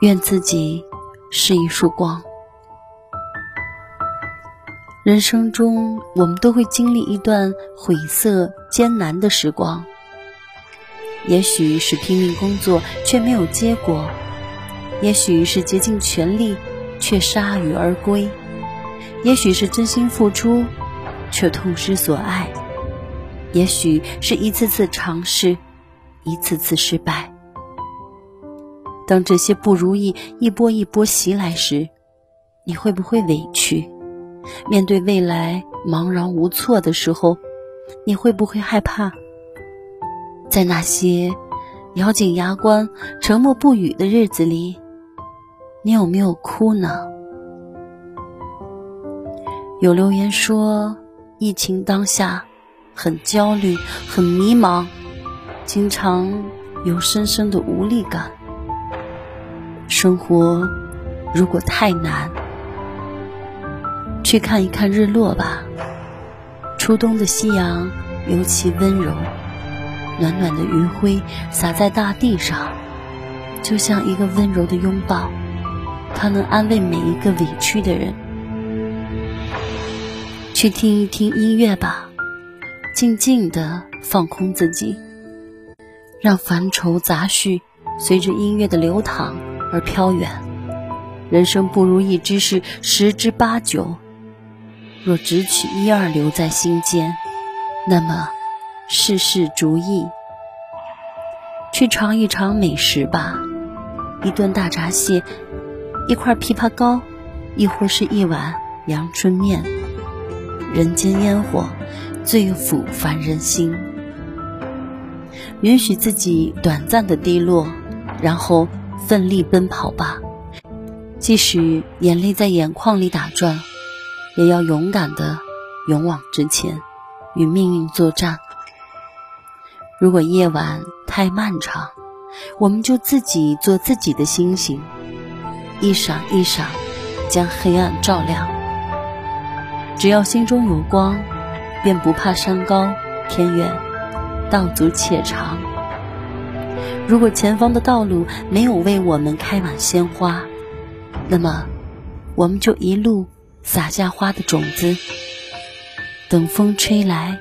愿自己是一束光。人生中，我们都会经历一段晦涩艰难的时光。也许是拼命工作却没有结果，也许是竭尽全力却铩羽而归，也许是真心付出却痛失所爱，也许是一次次尝试，一次次失败。当这些不如意一波一波袭来时，你会不会委屈？面对未来茫然无措的时候，你会不会害怕？在那些咬紧牙关、沉默不语的日子里，你有没有哭呢？有留言说，疫情当下很焦虑、很迷茫，经常有深深的无力感。生活如果太难。去看一看日落吧，初冬的夕阳尤其温柔，暖暖的余晖洒在大地上，就像一个温柔的拥抱，它能安慰每一个委屈的人。去听一听音乐吧，静静的放空自己，让烦愁杂绪随着音乐的流淌而飘远。人生不如意之事十之八九。若只取一二留在心间，那么事事逐意。去尝一尝美食吧，一顿大闸蟹，一块枇杷膏，亦或是一碗阳春面。人间烟火，最抚凡人心。允许自己短暂的低落，然后奋力奔跑吧，即使眼泪在眼眶里打转。也要勇敢的勇往直前，与命运作战。如果夜晚太漫长，我们就自己做自己的星星，一闪一闪，将黑暗照亮。只要心中有光，便不怕山高天远，道阻且长。如果前方的道路没有为我们开满鲜花，那么我们就一路。撒下花的种子，等风吹来，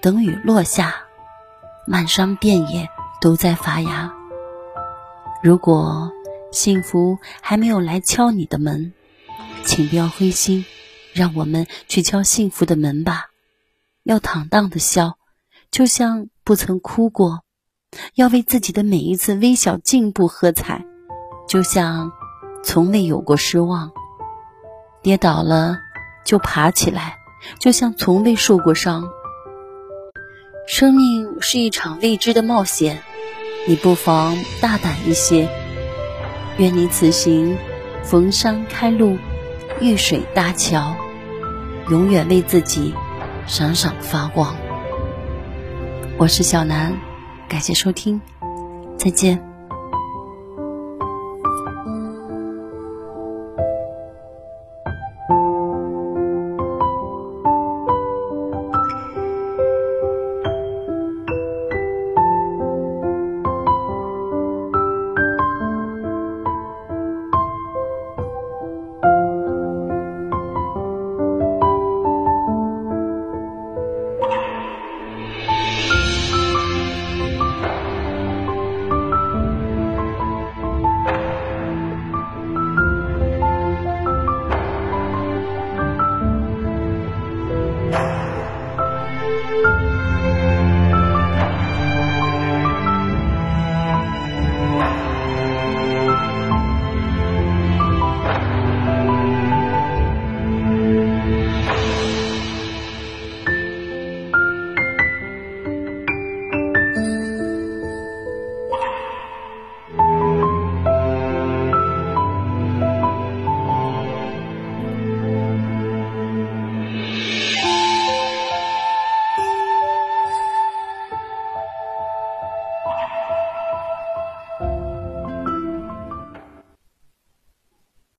等雨落下，漫山遍野都在发芽。如果幸福还没有来敲你的门，请不要灰心，让我们去敲幸福的门吧。要坦荡的笑，就像不曾哭过；要为自己的每一次微小进步喝彩，就像从未有过失望。跌倒了就爬起来，就像从未受过伤。生命是一场未知的冒险，你不妨大胆一些。愿你此行逢山开路，遇水搭桥，永远为自己闪闪发光。我是小南，感谢收听，再见。